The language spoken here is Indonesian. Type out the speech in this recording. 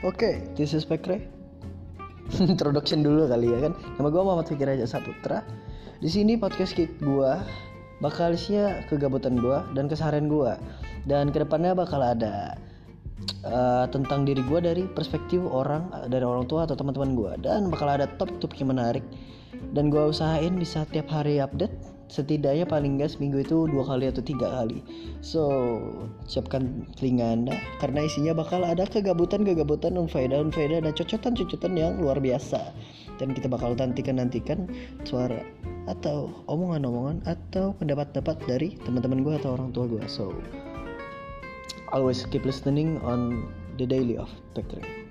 Oke, this is Pekre. Introduction dulu kali ya kan. Nama gue Muhammad Fikir Raja Saputra. Di sini podcast kick gue bakal isinya kegabutan gue dan keseharian gue. Dan ke depannya bakal ada uh, tentang diri gue dari perspektif orang dari orang tua atau teman-teman gue dan bakal ada top-top yang menarik. Dan gue usahain bisa tiap hari update setidaknya paling gas seminggu itu dua kali atau tiga kali. So siapkan telinga anda karena isinya bakal ada kegabutan-kegabutan unfaedah unfaedah dan cocotan-cocotan yang luar biasa. Dan kita bakal nantikan nantikan suara atau omongan-omongan atau pendapat-pendapat dari teman-teman gue atau orang tua gue so always keep listening on the daily of Factory.